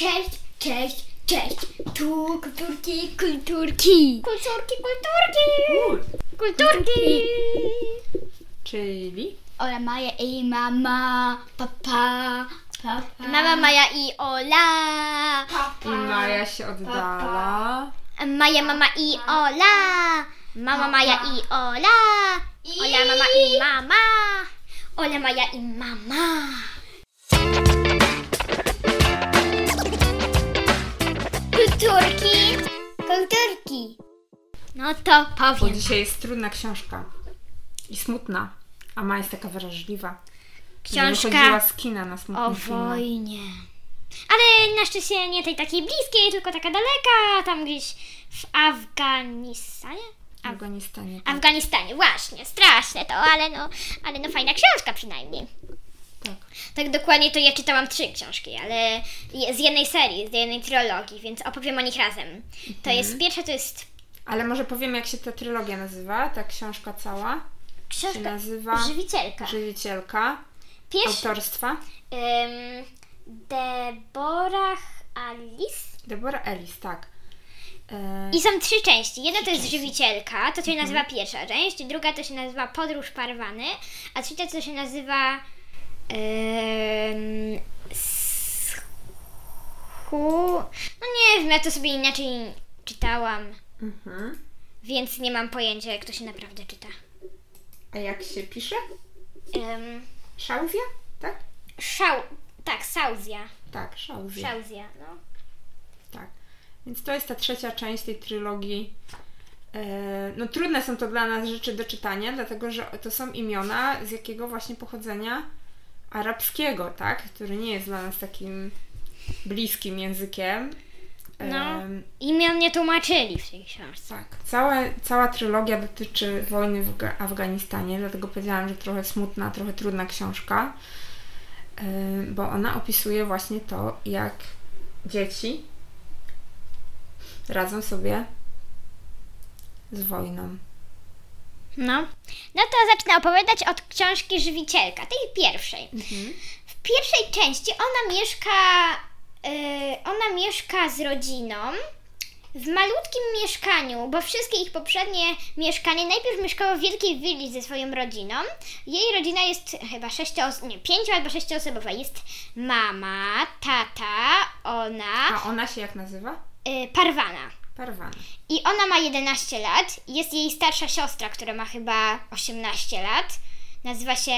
Cześć, cześć, cześć. Tu kulturki, kulturki. Kulturki, kulturki. Kulturki. Czyli? Ola Maja i mama, papa, papa. Mama Maja i Ola. I Maja się oddala. Maja, mama i Ola. Mama Maja i Ola. Ola, mama i mama. Ola, Maja i mama. Kulturki. Kulturki. No to Bo powiem. dzisiaj jest trudna książka. I smutna. A Ma jest taka wrażliwa. Książka Wychodziła z kina na smutny o film. wojnie. Ale na szczęście nie tej takiej bliskiej, tylko taka daleka, tam gdzieś w Afganistanie? W Afganistanie. tak. Afganistanie, właśnie, straszne to, ale no, ale no fajna książka przynajmniej. Tak. Tak dokładnie to ja czytałam trzy książki, ale z jednej serii, z jednej trylogii, więc opowiem o nich razem. To jest, pierwsza to jest Ale może powiem, jak się ta trylogia nazywa, ta książka cała. Się książka nazywa Żywicielka. Żywicielka. Pierwsza, Autorstwa ym, Deborah Alice. Deborah Ellis, tak. E, I są trzy części. Jedna to jest żywicielka, to się nazywa pierwsza część, druga to się nazywa Podróż Parwany, a trzecia to się nazywa um, Schu... No nie wiem, ja to sobie inaczej czytałam, mhm. więc nie mam pojęcia jak to się naprawdę czyta. A jak się pisze? Szauzja? Tak? szał... Tak, Sauzja. Tak, Szauzja. Sauzja, no. Tak. Więc to jest ta trzecia część tej trylogii. E, No trudne są to dla nas rzeczy do czytania, dlatego że to są imiona z jakiego właśnie pochodzenia arabskiego, tak? Który nie jest dla nas takim bliskim językiem. No. Em, Imion nie tłumaczyli w tej książce. tak. Cała, cała trylogia dotyczy wojny w Ga- Afganistanie, dlatego powiedziałam, że trochę smutna, trochę trudna książka, bo ona opisuje właśnie to, jak dzieci radzą sobie z wojną. No. No to zacznę opowiadać od książki Żywicielka, tej pierwszej. W pierwszej części ona mieszka, yy, ona mieszka z rodziną w malutkim mieszkaniu, bo wszystkie ich poprzednie mieszkania najpierw mieszkała w wielkiej willi ze swoją rodziną. Jej rodzina jest chyba sześcioosobowa, nie, pięcio albo sześcioosobowa. Jest mama, tata, ona, A ona się jak nazywa? yy, Parwana. I ona ma 11 lat. Jest jej starsza siostra, która ma chyba 18 lat. Nazywa się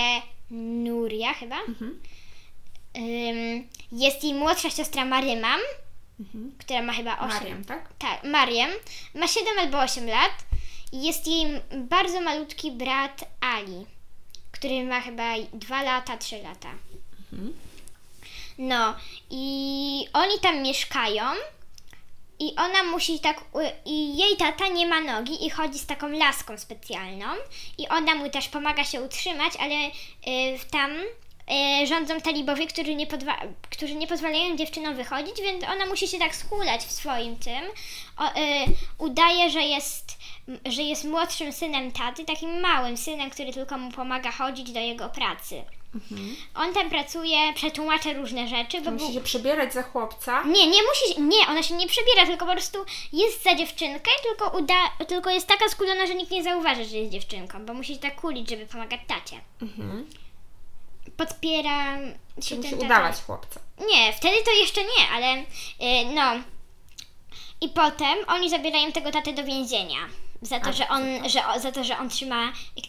Nuria chyba. Ym, jest jej młodsza siostra Marymam, Mhm. która ma chyba 8. Mariam, tak? Tak, Mariam. Ma 7 albo 8 lat. I jest jej bardzo malutki brat Ali, który ma chyba 2 lata, 3 lata. Mhm. No i oni tam mieszkają i ona musi tak, i jej tata nie ma nogi i chodzi z taką laską specjalną i ona mu też pomaga się utrzymać, ale y, tam y, rządzą talibowie, którzy nie, podwa- którzy nie pozwalają dziewczynom wychodzić, więc ona musi się tak skulać w swoim tym. O, y, udaje, że jest, że jest młodszym synem taty, takim małym synem, który tylko mu pomaga chodzić do jego pracy. On tam pracuje, przetłumacza różne rzeczy, bo Musi był... się przebierać za chłopca. Nie, nie musi, się- nie, ona się nie przebiera, tylko po prostu jest za dziewczynkę, tylko uda, tylko jest taka skulona, że nikt nie zauważy, że jest dziewczynką, bo musi się tak kulić, żeby pomagać tacie. Mhm. Podpiera się Czy musi tata. udawać chłopca. Nie, wtedy to jeszcze nie, ale y, no. I potem oni zabierają tego tatę do więzienia. Za to, A, że on, że, za to, że on trzyma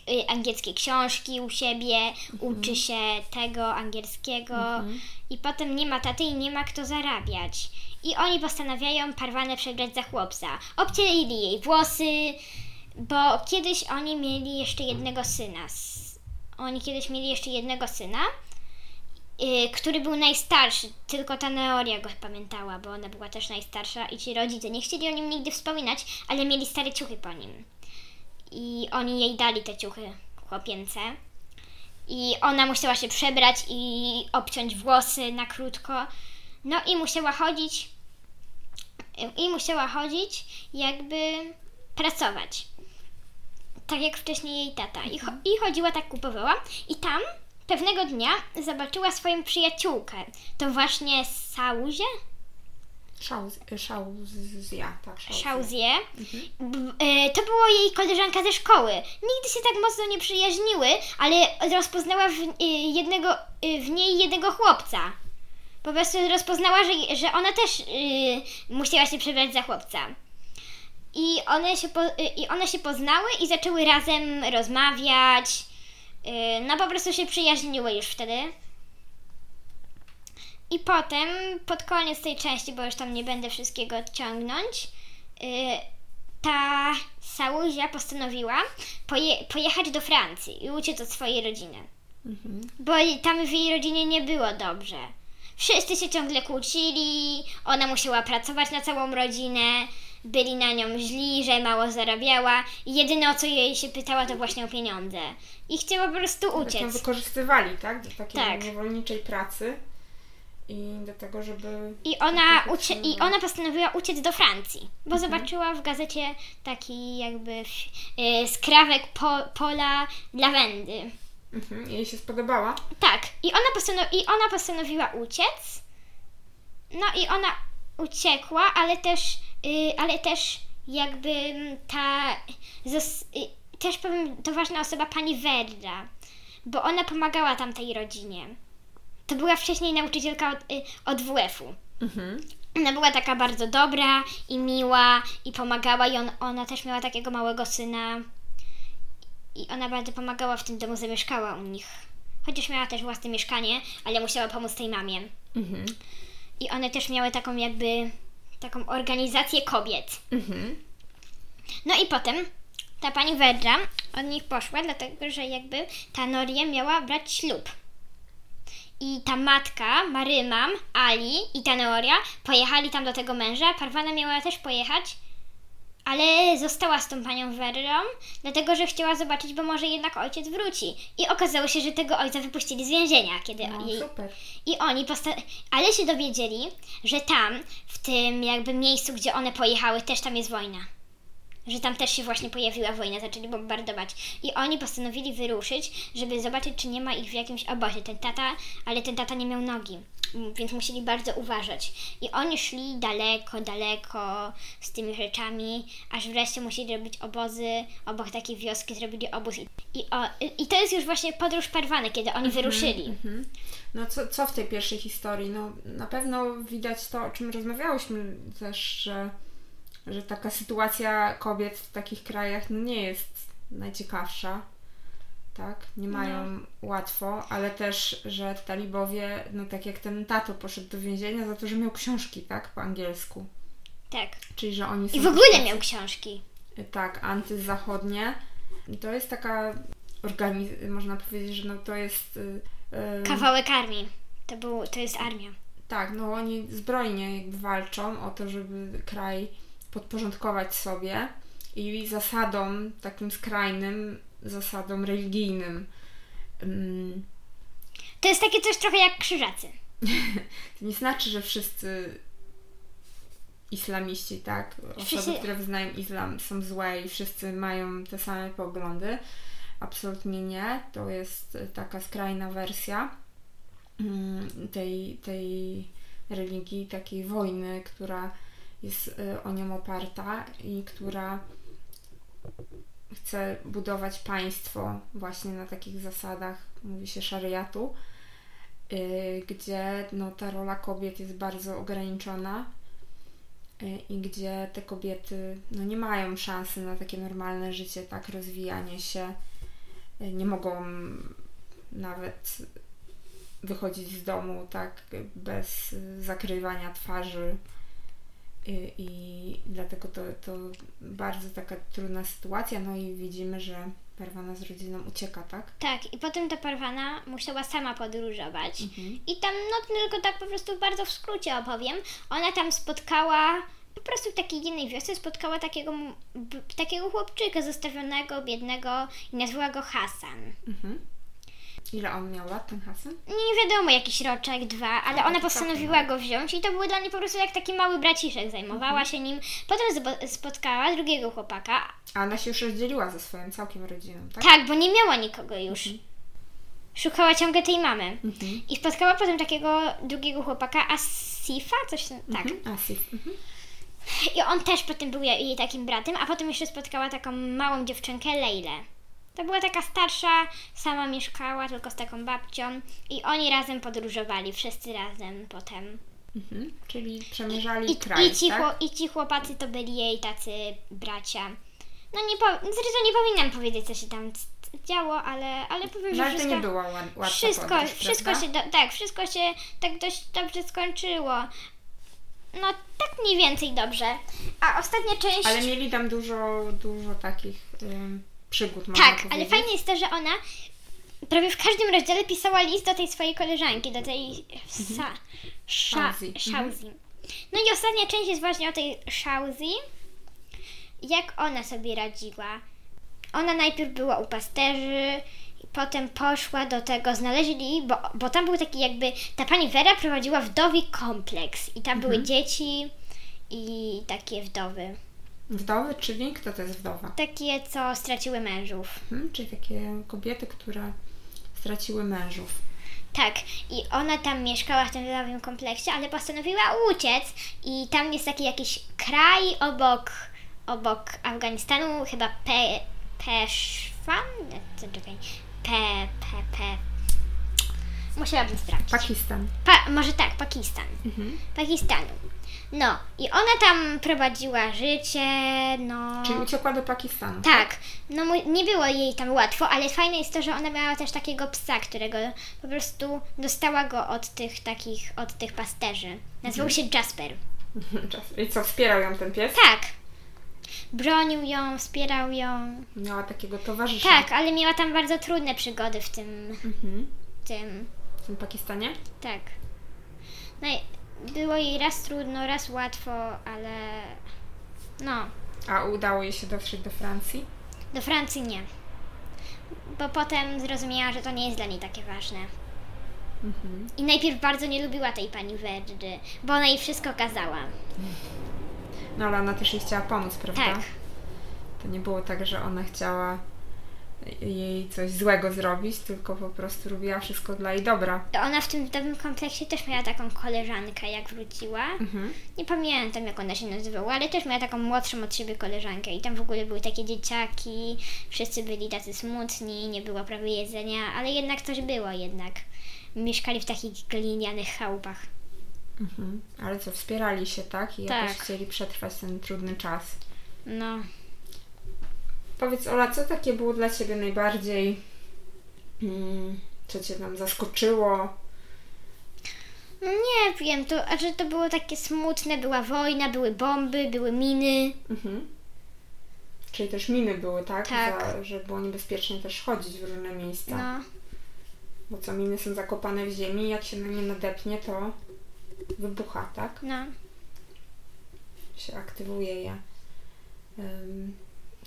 y, angielskie książki u siebie, Mhm. uczy się tego angielskiego i potem nie ma taty i nie ma kto zarabiać. I oni postanawiają Parwanę przebrać za chłopca. Obcięli jej włosy, bo kiedyś oni mieli jeszcze jednego syna. Oni kiedyś mieli jeszcze jednego syna y, który był najstarszy, tylko ta Neoria go pamiętała, bo ona była też najstarsza i ci rodzice nie chcieli o nim nigdy wspominać, ale mieli stare ciuchy po nim. I oni jej dali te ciuchy chłopięce. I ona musiała się przebrać i obciąć włosy na krótko. No i musiała chodzić i musiała chodzić jakby pracować. Tak jak wcześniej jej tata. I, cho- I chodziła tak, kupowała. I tam pewnego dnia zobaczyła swoją przyjaciółkę. To właśnie Sauzie? Szauz, Szauzja, tak. Szauzie. B- e, To była jej koleżanka ze szkoły. Nigdy się tak mocno nie przyjaźniły, ale rozpoznała w, e, jednego, e, w niej jednego chłopca. Po prostu rozpoznała, że, że ona też e, musiała się przebrać za chłopca. I one, się po, I one się poznały i zaczęły razem rozmawiać. E, No po prostu się przyjaźniły już wtedy. I potem, pod koniec tej części, bo już tam nie będę wszystkiego ciągnąć, yy, ta Sauzia postanowiła poje- pojechać do Francji i uciec od swojej rodziny. Bo jej- tam w jej rodzinie nie było dobrze. Wszyscy się ciągle kłócili, ona musiała pracować na całą rodzinę, byli na nią źli, że mało zarabiała i jedyne o co jej się pytała to właśnie o pieniądze. I chciała po prostu Tak uciec. wykorzystywali, tak? Do takiej Tak. niewolniczej pracy i do tego, żeby... I ona, ucie- I ona postanowiła uciec do Francji, bo zobaczyła w gazecie taki jakby y, skrawek po, pola lawendy. Mhm, jej się spodobała. Tak, i ona, postanow- i ona postanowiła uciec. No i ona uciekła, ale też, y, ale też jakby mm, ta. Zos- y, też powiem, to ważna osoba pani Verda, bo ona pomagała tamtej rodzinie. To była wcześniej nauczycielka od, y, od WF-u. Mhm. Ona była taka bardzo dobra i miła i pomagała i on, ona też miała takiego małego syna i ona bardzo pomagała w tym domu, zamieszkała u nich. Chociaż miała też własne mieszkanie, ale musiała pomóc tej mamie. Mhm. I one też miały taką jakby taką organizację kobiet. Mhm. No i potem ta pani Verdra od nich poszła, dlatego że jakby ta Noria miała brać ślub. I ta matka, Marymam, Ali i ta Noria pojechali tam do tego męża. Parwana miała też pojechać, ale została z tą panią Verdrą, dlatego że chciała zobaczyć, bo może jednak ojciec wróci. I okazało się, że tego ojca wypuścili z więzienia, kiedy No, jej super. i oni posta- ale się dowiedzieli, że tam, w tym jakby miejscu, gdzie one pojechały, też tam jest wojna. Że tam też się właśnie pojawiła wojna, zaczęli bombardować. I oni postanowili wyruszyć, żeby zobaczyć, czy nie ma ich w jakimś obozie. Ten tata, ale ten tata nie miał nogi, więc musieli bardzo uważać. I oni szli daleko, daleko z tymi rzeczami, aż wreszcie musieli robić obozy. Obok takiej wioski zrobili obóz. I, i, o, i to jest już właśnie podróż Parwany, kiedy oni wyruszyli. Mhm. No co, co w tej pierwszej historii? No na pewno widać to, o czym rozmawiałyśmy też, że, że taka sytuacja kobiet w takich krajach no nie jest najciekawsza. Tak, nie mają łatwo, ale też, że talibowie, no tak jak ten tato poszedł do więzienia za to, że miał książki, tak, po angielsku. Tak. Czyli, że oni są I w ogóle tacy- miał książki. tak, antyzachodnie. To jest taka organiz- można powiedzieć, że no to jest y, y, Kawałek armii. To, był, to jest armia. tak, no oni zbrojnie jakby walczą o to, żeby kraj podporządkować sobie i zasadom takim skrajnym, zasadom religijnym. Ym, To jest takie coś trochę jak krzyżacy. To nie znaczy, że wszyscy islamiści, tak? Osoby, Wszyscy- które wyznają islam są złe i wszyscy mają te same poglądy. Absolutnie nie. To jest taka skrajna wersja mm, tej, tej religii, takiej wojny, która jest y, o nią oparta i która chce budować państwo właśnie na takich zasadach, mówi się szariatu, y, gdzie no, ta rola kobiet jest bardzo ograniczona y, i gdzie te kobiety no, nie mają szansy na takie normalne życie, tak, rozwijanie się, y, nie mogą nawet wychodzić z domu tak bez zakrywania twarzy i dlatego to, to bardzo taka trudna sytuacja, no i widzimy, że Parwana z rodziną ucieka, tak? Tak, i potem ta Parwana musiała sama podróżować. Mhm. I tam, no tylko tak po prostu bardzo w skrócie opowiem, ona tam spotkała, po prostu w takiej jednej wiosce spotkała takiego, takiego chłopczyka zostawionego, biednego i nazwała go Hasan. Mhm. Ile on miał lat, ten Hasan? Nie wiadomo, jakiś roczek, dwa, ale No, ona to postanowiła całkiem go wziąć i to był dla niej po prostu jak taki mały braciszek, zajmowała Mhm. się nim. Potem spotkała drugiego chłopaka, A ona się już rozdzieliła ze swoją całkiem rodziną, tak? tak, bo nie miała nikogo już. Szukała ciągle tej mamy. Mhm. I spotkała potem takiego drugiego chłopaka, Asifa, coś tak. Mhm. Asif. Mhm. I on też potem był jej jej takim bratem, a potem jeszcze spotkała taką małą dziewczynkę, Leilę. To była taka starsza, sama mieszkała tylko z taką babcią i oni razem podróżowali, wszyscy razem potem. Mhm. Czyli przemierzali I, kraj, i, ci, tak? chło- I ci chłopacy to byli jej tacy bracia. No nie po, zresztą nie powinnam powiedzieć, co się tam działo, ale, ale powiem, No że to wszystko, nie była łatwa wszystko, podróż, wszystko się, do, tak, wszystko się tak dość dobrze skończyło. No tak mniej więcej dobrze. A ostatnia część... Ale mieli tam dużo, dużo takich ym, przygód, Tak, powiedzieć. ale fajne jest to, że ona prawie w każdym rozdziale pisała list do tej swojej koleżanki, do tej Sa, sza. Mhm. No i ostatnia część jest właśnie o tej Shauzi. Jak ona sobie radziła. Ona najpierw była u pasterzy, potem poszła do tego, znaleźli, bo, bo tam był taki jakby, ta pani Vera prowadziła wdowi kompleks i tam Mhm. były dzieci i takie wdowy. Wdowy, czyli kto to jest wdowa? Takie, co straciły mężów. Mhm. Czyli takie kobiety, które straciły mężów. Tak, i ona tam mieszkała w tym nowym kompleksie, ale postanowiła uciec i tam jest taki jakiś kraj obok, obok Afganistanu, chyba Pe, Peszwan? Czekaj, Pe, Pe, Pe. Musiałabym sprawdzić. Pakistan. Pa, może tak, Pakistan. Mhm. Pakistanu. No, i ona tam prowadziła życie, no... Czyli uciekła do Pakistanu. Tak, no mu- nie było jej tam łatwo, ale fajne jest to, że ona miała też takiego psa, którego po prostu dostała go od tych takich, od tych pasterzy. Nazywał się Jasper. I co, wspierał ją ten pies? Tak. Bronił ją, wspierał ją. Miała takiego towarzysza. Tak, ale miała tam bardzo trudne przygody w tym, Mhm. tym, W tym Pakistanie? tak. No i było jej raz trudno, raz łatwo, ale no, A udało jej się dotrzeć do Francji? do Francji nie. Bo potem zrozumiała, że to nie jest dla niej takie ważne. Mhm. I najpierw bardzo nie lubiła tej pani Werdy, bo ona jej wszystko kazała. No ale ona też jej chciała pomóc, prawda? Tak. To nie było tak, że ona chciała jej coś złego zrobić, tylko po prostu robiła wszystko dla jej dobra. Ona w tym nowym kompleksie też miała taką koleżankę, jak wróciła. Mhm. Nie pamiętam, jak ona się nazywała, ale też miała taką młodszą od siebie koleżankę. I tam w ogóle były takie dzieciaki, wszyscy byli tacy smutni, nie było prawie jedzenia, ale jednak coś było jednak. Mieszkali w takich glinianych chałupach. Mhm. Ale co, wspierali się, tak? I jakoś Tak. chcieli przetrwać ten trudny czas. No, Powiedz Ola, co takie było dla Ciebie najbardziej, mm, co Cię tam zaskoczyło? no nie wiem, to, a że to było takie smutne, była wojna, były bomby, były miny. Mhm. Czyli też miny były, tak? Tak. Za, że było niebezpiecznie też chodzić w różne miejsca. No, Bo co, miny są zakopane w ziemi, jak się na nie nadepnie, to wybucha, tak? no. Się aktywuje je. Ym,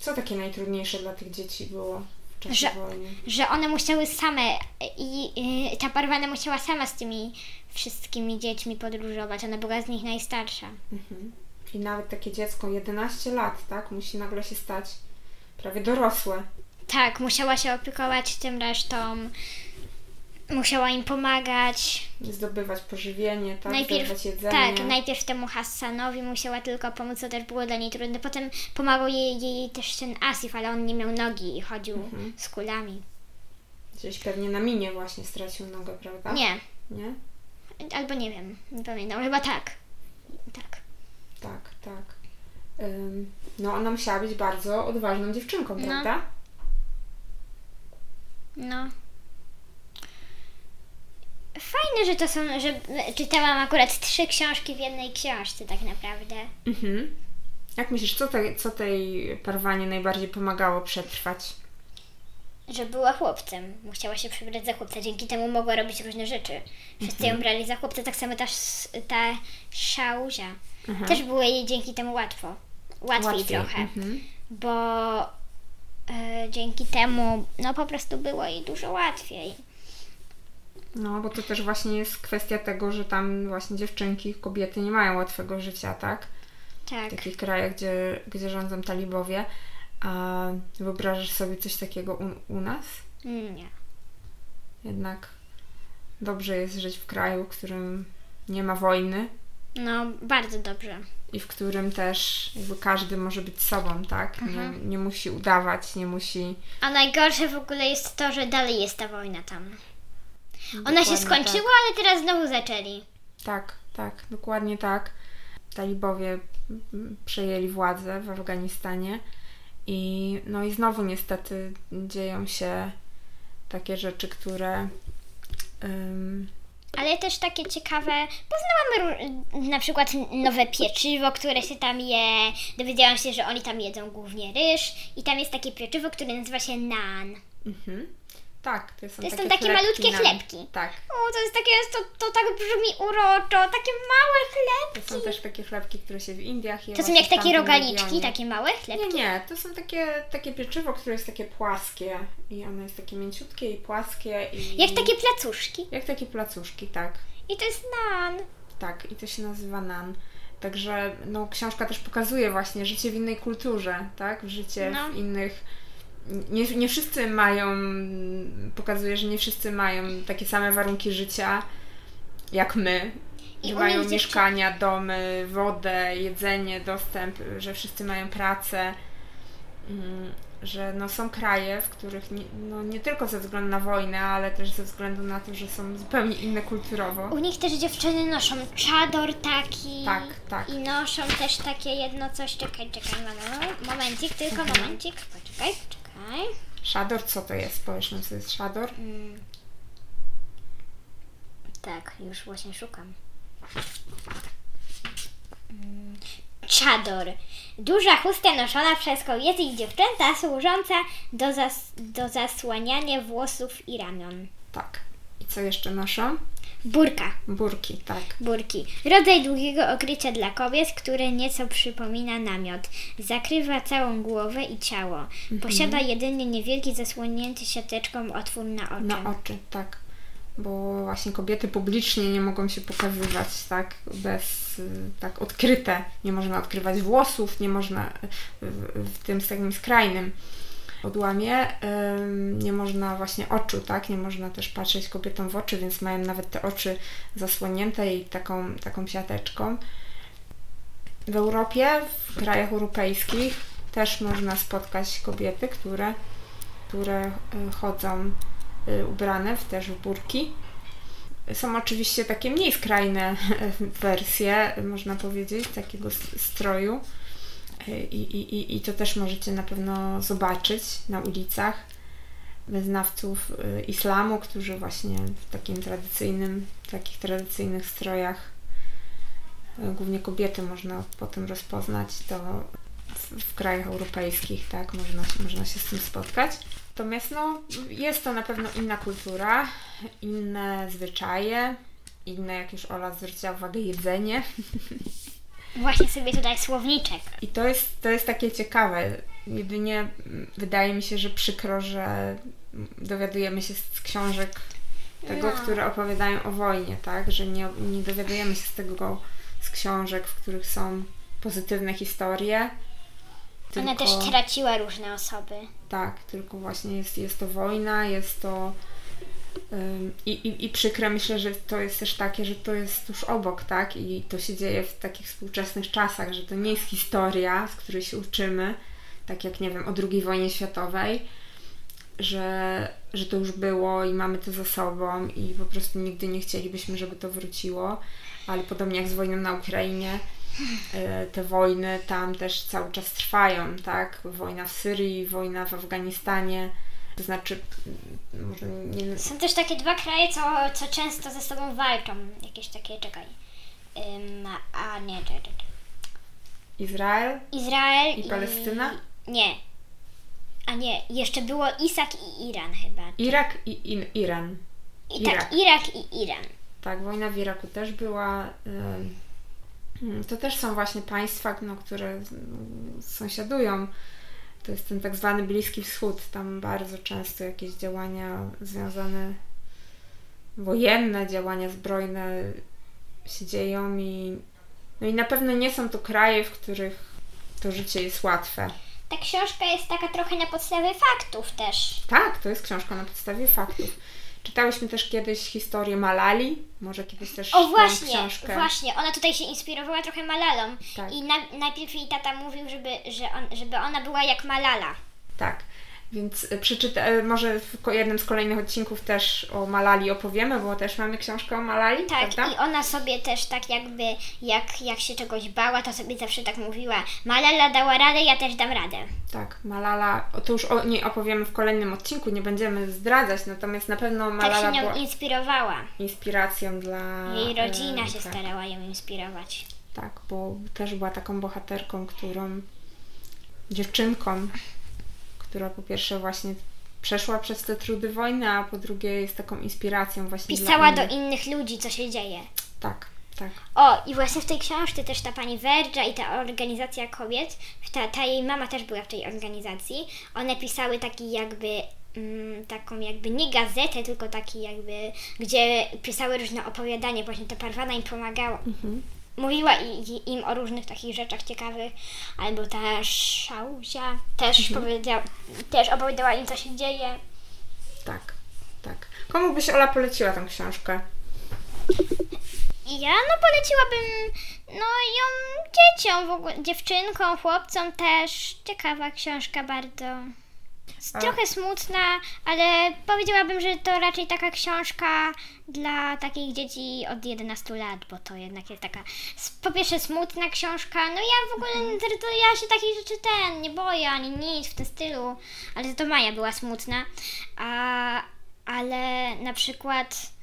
co takie najtrudniejsze dla tych dzieci było w czasie Że- wojny? że one musiały same i y, ta Parwana musiała sama z tymi wszystkimi dziećmi podróżować. Ona była z nich najstarsza. Mhm. I nawet takie dziecko, 11 lat, tak? Musi nagle się stać prawie dorosłe. Tak, musiała się opiekować tym resztą. Musiała im pomagać. Zdobywać pożywienie, tak? najpierw, jedzenie. tak, najpierw temu Hassanowi musiała tylko pomóc, co też było dla niej trudne. Potem pomagał jej, jej też ten Asif, ale on nie miał nogi i chodził Mhm. z kulami. Gdzieś pewnie na minie właśnie stracił nogę, prawda? Nie, Nie? albo nie wiem, nie pamiętam, chyba tak. Tak. Tak, tak. Ym, no ona musiała być bardzo odważną dziewczynką, No. prawda? No. Fajne, że to są, że czytałam akurat trzy książki w jednej książce tak naprawdę. Mhm. Jak myślisz, co, te, co tej parwanie najbardziej pomagało przetrwać? Że była chłopcem. Musiała się przebrać za chłopca. Dzięki temu mogła robić różne rzeczy. Wszyscy ją brali za chłopca, tak samo ta, ta Szauzia. Mhm. Też było jej dzięki temu łatwo. Łatwiej, trochę. Mhm. Bo e, dzięki temu no po prostu było jej dużo łatwiej. No, bo to też właśnie jest kwestia tego, że tam właśnie dziewczynki, kobiety nie mają łatwego życia, tak? Tak. W takich krajach, gdzie, gdzie rządzą talibowie. A wyobrażasz sobie coś takiego u, u nas? Nie. jednak dobrze jest żyć w kraju, w którym nie ma wojny. No, bardzo dobrze. I w którym też jakby każdy może być sobą, tak? Nie, nie musi udawać, nie musi. A najgorsze w ogóle jest to, że dalej jest ta wojna tam. Ona się skończyła, tak. ale teraz znowu zaczęli. Tak, tak, dokładnie tak. Talibowie przejęli władzę w Afganistanie i no i znowu niestety dzieją się takie rzeczy, które ym, Ale też takie ciekawe, poznałam na przykład nowe pieczywo, które się tam je. Dowiedziałam się, że oni tam jedzą głównie ryż i tam jest takie pieczywo, które nazywa się nan. mhm. Tak, to są To są takie, takie chlebki malutkie na- chlebki. Tak, O, to jest takie, to, to tak brzmi uroczo, takie małe to chlebki. są też takie chlebki, które się w Indiach je To są jak takie rogaliczki, regionie. takie małe chlebki. Nie, nie, to są takie, takie pieczywo, które jest takie płaskie i ono jest takie mięciutkie i płaskie i... Jak takie placuszki. Jak takie placuszki, tak. I to jest nan. Tak, i to się nazywa nan. Także no, książka też pokazuje właśnie życie w innej kulturze, tak? Życie No. w innych. Nie, nie wszyscy mają, pokazuje, że nie wszyscy mają takie same warunki życia jak my. I mają mieszkania, domy, wodę, jedzenie, dostęp, że wszyscy mają pracę. Mm, Że no, są kraje, w których nie, no, nie tylko ze względu na wojnę, ale też ze względu na to, że są zupełnie inne kulturowo. U nich też dziewczyny noszą czador taki. Tak, tak. I noszą też takie jedno coś. Czekaj, czekaj, mamo. Momencik, tylko Mhm. momencik. Poczekaj, poczekaj. Szador, co to jest? Powiesz nam, co jest szador? Mm. Tak, już właśnie szukam. Mm. Czador. Duża chustka noszona przez kobiety i dziewczęta, służąca do, zas- do zasłaniania włosów i ramion. Tak. I co jeszcze noszą? Burka. Burki, tak. Burki. Rodzaj długiego okrycia dla kobiet, które nieco przypomina namiot. Zakrywa całą głowę i ciało. Mhm. Posiada jedynie niewielki zasłonięty siateczką otwór na oczy. Na oczy, tak. Bo właśnie kobiety publicznie nie mogą się pokazywać tak bez, tak odkryte. Nie można odkrywać włosów, nie można w, w tym takim skrajnym odłamie. Nie można właśnie oczu, tak? Nie można też patrzeć kobietom w oczy, więc mają nawet te oczy zasłonięte i taką, taką siateczką. W Europie, w krajach europejskich też można spotkać kobiety, które, które y, chodzą y, ubrane w, też w burki. Są oczywiście takie mniej skrajne wersje, można powiedzieć, takiego stroju. I, i, i, to też możecie na pewno zobaczyć na ulicach wyznawców y, islamu, którzy właśnie w takim tradycyjnym, takich tradycyjnych strojach, y, głównie kobiety można potem rozpoznać, to w, w krajach europejskich, tak, można, można się z tym spotkać. Natomiast no, jest to na pewno inna kultura, inne zwyczaje, inne, jak już Ola zwróciła uwagę, jedzenie. Właśnie sobie tutaj słowniczek. I to jest, to jest takie ciekawe. Jedynie wydaje mi się, że przykro, że dowiadujemy się z książek tego, No. które opowiadają o wojnie, tak? Że nie, nie dowiadujemy się z tego z książek, w których są pozytywne historie. Ona też traciła różne osoby. Tak, tylko właśnie jest, jest to wojna, jest to. I, i, I przykre myślę, że to jest też takie, że to jest tuż obok, tak? I to się dzieje w takich współczesnych czasach, że to nie jest historia, z której się uczymy, tak jak nie wiem, o II wojnie światowej, że, że to już było i mamy to za sobą i po prostu nigdy nie chcielibyśmy, żeby to wróciło. Ale podobnie jak z wojną na Ukrainie, e, te wojny tam też cały czas trwają, tak? Wojna w Syrii, wojna w Afganistanie. To znaczy, mm, może nie, Są też takie dwa kraje, co, co często ze sobą walczą. Jakieś takie, czekaj. Ym, a nie, czekaj, czekaj. Izrael, Izrael I Palestyna? Nie. A nie, jeszcze było Isak i Iran chyba. Irak i in, Iran. I Irak. tak, Irak i Iran. Tak, wojna w Iraku też była. To też są właśnie państwa, no, które sąsiadują. To jest ten tak zwany Bliski Wschód. Tam bardzo często jakieś działania związane, wojenne, działania zbrojne się dzieją i, no i na pewno nie są to kraje, w których to życie jest łatwe. Ta książka jest taka trochę na podstawie faktów też. Tak, to jest książka na podstawie faktów. Czytałyśmy też kiedyś historię Malali, może kiedyś też O właśnie, książkę. właśnie, ona tutaj się inspirowała trochę Malalą Tak. i na, najpierw jej tata mówił, żeby, że on, żeby ona była jak Malala. Tak. Więc y, przeczyta, y, może w jednym z kolejnych odcinków też o Malali opowiemy, bo też mamy książkę o Malali, Tak, prawda? i ona sobie też tak jakby, jak, jak się czegoś bała, to sobie zawsze tak mówiła, Malala dała radę, ja też dam radę. Tak, Malala, to już o niej opowiemy w kolejnym odcinku, nie będziemy zdradzać, natomiast na pewno Tak Malala się nią inspirowała. inspiracją dla... Jej rodzina e, się tak, starała ją inspirować. Tak, bo też była taką bohaterką, którą... dziewczynką, która po pierwsze właśnie przeszła przez te trudy wojny, a po drugie jest taką inspiracją właśnie Pisała do innych. ludzi, co się dzieje. Tak, tak. O, i właśnie w tej książce też ta pani Vergia i ta organizacja kobiet, ta, ta jej mama też była w tej organizacji, one pisały taki jakby, mm, taką jakby nie gazetę, tylko taki jakby, gdzie pisały różne opowiadania, właśnie ta Parwana im pomagała. Mówiła im o różnych takich rzeczach ciekawych, albo ta Szauzia też, powiedziała, też opowiadała im, co się dzieje. Tak, tak. Komu byś Ola poleciła tę książkę? Ja no poleciłabym no ją dzieciom w ogóle, dziewczynkom, chłopcom też. Ciekawa książka bardzo. Trochę smutna, ale powiedziałabym, że to raczej taka książka dla takich dzieci od 11 lat, bo to jednak jest taka po pierwsze smutna książka, no ja w ogóle to, to ja się takich rzeczy ten nie boję ani nic w tym stylu, ale to Maja była smutna, a, ale na przykład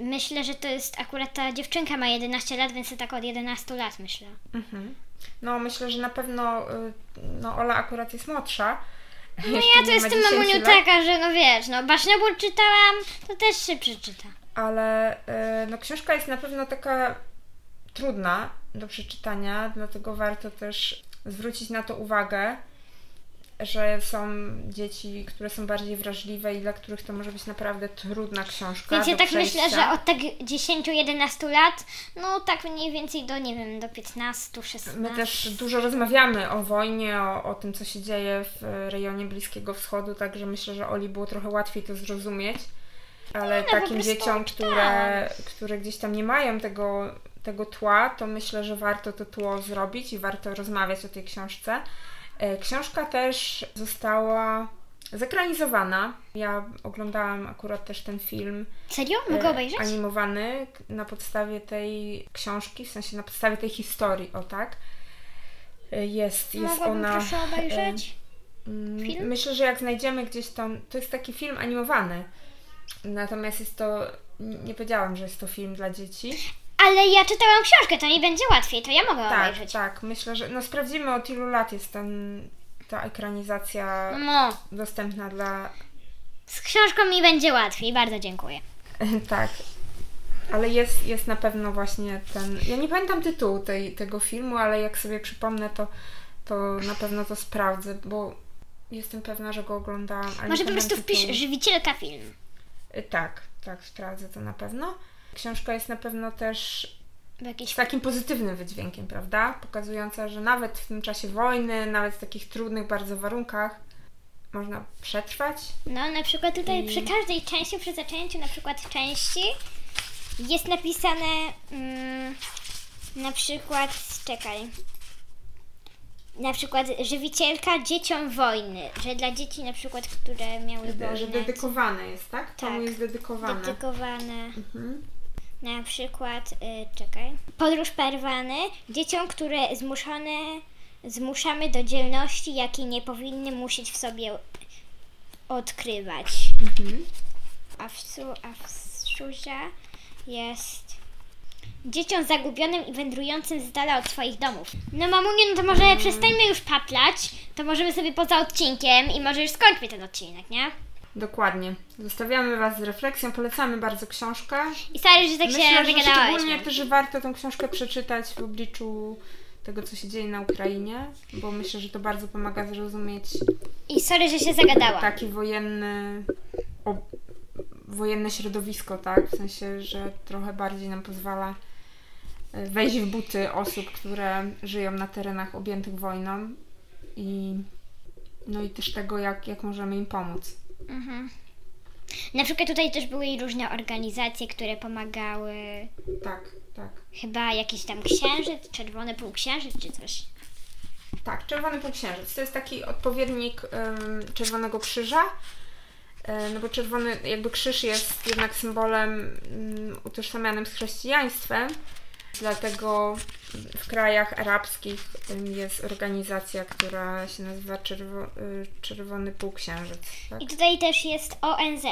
myślę, że to jest akurat ta dziewczynka ma 11 lat, więc to tak od 11 lat myślę. Mhm. No myślę, że na pewno y, no Ola akurat jest młodsza. No ja to jestem mamuniu taka, że no wiesz, no Basznobór czytałam, to też się przeczyta. Ale y, no, książka jest na pewno taka trudna do przeczytania, dlatego warto też zwrócić na to uwagę, że są dzieci, które są bardziej wrażliwe i dla których to może być naprawdę trudna książka. Więc ja tak przejścia. myślę, że od tak 10-11 lat, no tak mniej więcej do, nie wiem, do 15-16. My też dużo rozmawiamy o wojnie, o, o tym, co się dzieje w rejonie Bliskiego Wschodu, także myślę, że Oli było trochę łatwiej to zrozumieć. Ale no, takim dzieciom, które, które gdzieś tam nie mają tego, tego tła, to myślę, że warto to tło zrobić i warto rozmawiać o tej książce. E, Książka też została zekranizowana. Ja oglądałam akurat też ten film Serio? Mogę e, obejrzeć? animowany na podstawie tej książki, w sensie na podstawie tej historii, o tak. E, Jest, jest Mogłabym ona. proszę obejrzeć? mm, film? Myślę, że jak znajdziemy gdzieś tam. To jest taki film animowany. Natomiast jest to. Nie powiedziałam, że jest to film dla dzieci. Ale ja czytałam książkę, to mi będzie łatwiej, to ja mogę Tak, obejrzeć. tak. Myślę, że. No sprawdzimy od ilu lat jest ten, ta ekranizacja No, dostępna dla. z książką mi będzie łatwiej, bardzo dziękuję. tak. Ale jest, jest na pewno właśnie ten. Ja nie pamiętam tytułu tej, tego filmu, ale jak sobie przypomnę, to, to na pewno to sprawdzę, bo jestem pewna, że go oglądałam. Może po prostu pamiętam wpisz tytułu. żywicielka film. Y, Tak, tak, sprawdzę to na pewno. Książka jest na pewno też Jakiś... z takim pozytywnym wydźwiękiem, prawda? Pokazująca, że nawet w tym czasie wojny, nawet w takich trudnych bardzo warunkach można przetrwać. No, na przykład tutaj I- przy każdej części, przy zaczęciu na przykład części jest napisane mm, na przykład, czekaj, na przykład żywicielka dzieciom wojny, że dla dzieci na przykład, które miały wojnę, Że dedykowane jest, tak? Komu Tak. jest dedykowane. dedykowane. Mhm. Na przykład, y, czekaj, podróż parwany dzieciom, które zmuszone, zmuszamy do dzielności, jakiej nie powinny musieć w sobie odkrywać. Mhm. A w, su, a w jest dzieciom zagubionym i wędrującym z dala od swoich domów. No mamuniu, no to może przestańmy już paplać, to możemy sobie poza odcinkiem i może już skończmy ten odcinek, nie? Dokładnie. Zostawiamy Was z refleksją, polecamy bardzo książkę. I stary, że tak się Myślę, że wygadałeś. szczególnie też że warto tę książkę przeczytać w obliczu tego, co się dzieje na Ukrainie, bo myślę, że to bardzo pomaga zrozumieć I sorry, że się zagadałam. taki wojenny, wojenne środowisko, tak? W sensie, że trochę bardziej nam pozwala e, wejść w buty osób, które żyją na terenach objętych wojną i no i też tego, jak, jak możemy im pomóc. Mhm. Na przykład tutaj też były i różne organizacje, które pomagały. Tak, tak. Chyba jakiś tam księżyc, czerwony półksiężyc czy coś. Tak, Czerwony Półksiężyc to jest taki odpowiednik em, Czerwonego Krzyża. E, No bo czerwony, jakby krzyż jest jednak symbolem mm, utożsamianym z chrześcijaństwem, dlatego w krajach arabskich jest organizacja, która się nazywa Czerwo, y, Czerwony Półksiężyc. Tak? I tutaj też jest ONZ.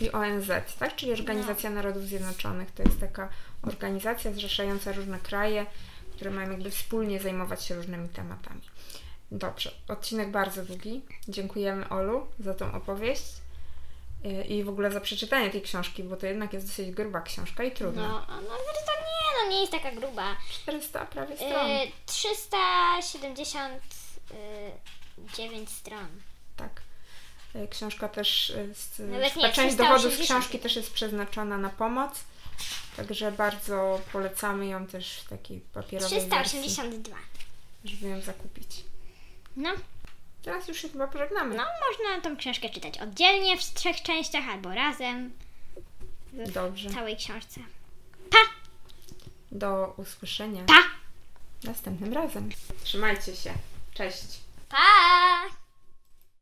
I ONZ, tak? Czyli Organizacja Narodów Zjednoczonych. To jest taka organizacja zrzeszająca różne kraje, które mają jakby wspólnie zajmować się różnymi tematami. Dobrze, odcinek bardzo długi. Dziękujemy Olu za tą opowieść y, i w ogóle za przeczytanie tej książki, bo to jednak jest dosyć gruba książka i trudna. No, no no nie jest taka gruba. 400 prawie stron. Y, 379 stron. Tak. Y, Książka też jest, y, Nawet nie, ta część dowodów z 380. książki też jest przeznaczona na pomoc. Także bardzo polecamy ją też w takiej papierowej wersji, 382. żeby ją zakupić. No, Teraz już się chyba pożegnamy. no można tą książkę czytać oddzielnie w trzech częściach albo razem w Dobrze. całej książce. Do usłyszenia Pa! następnym razem. Trzymajcie się. Cześć. Pa!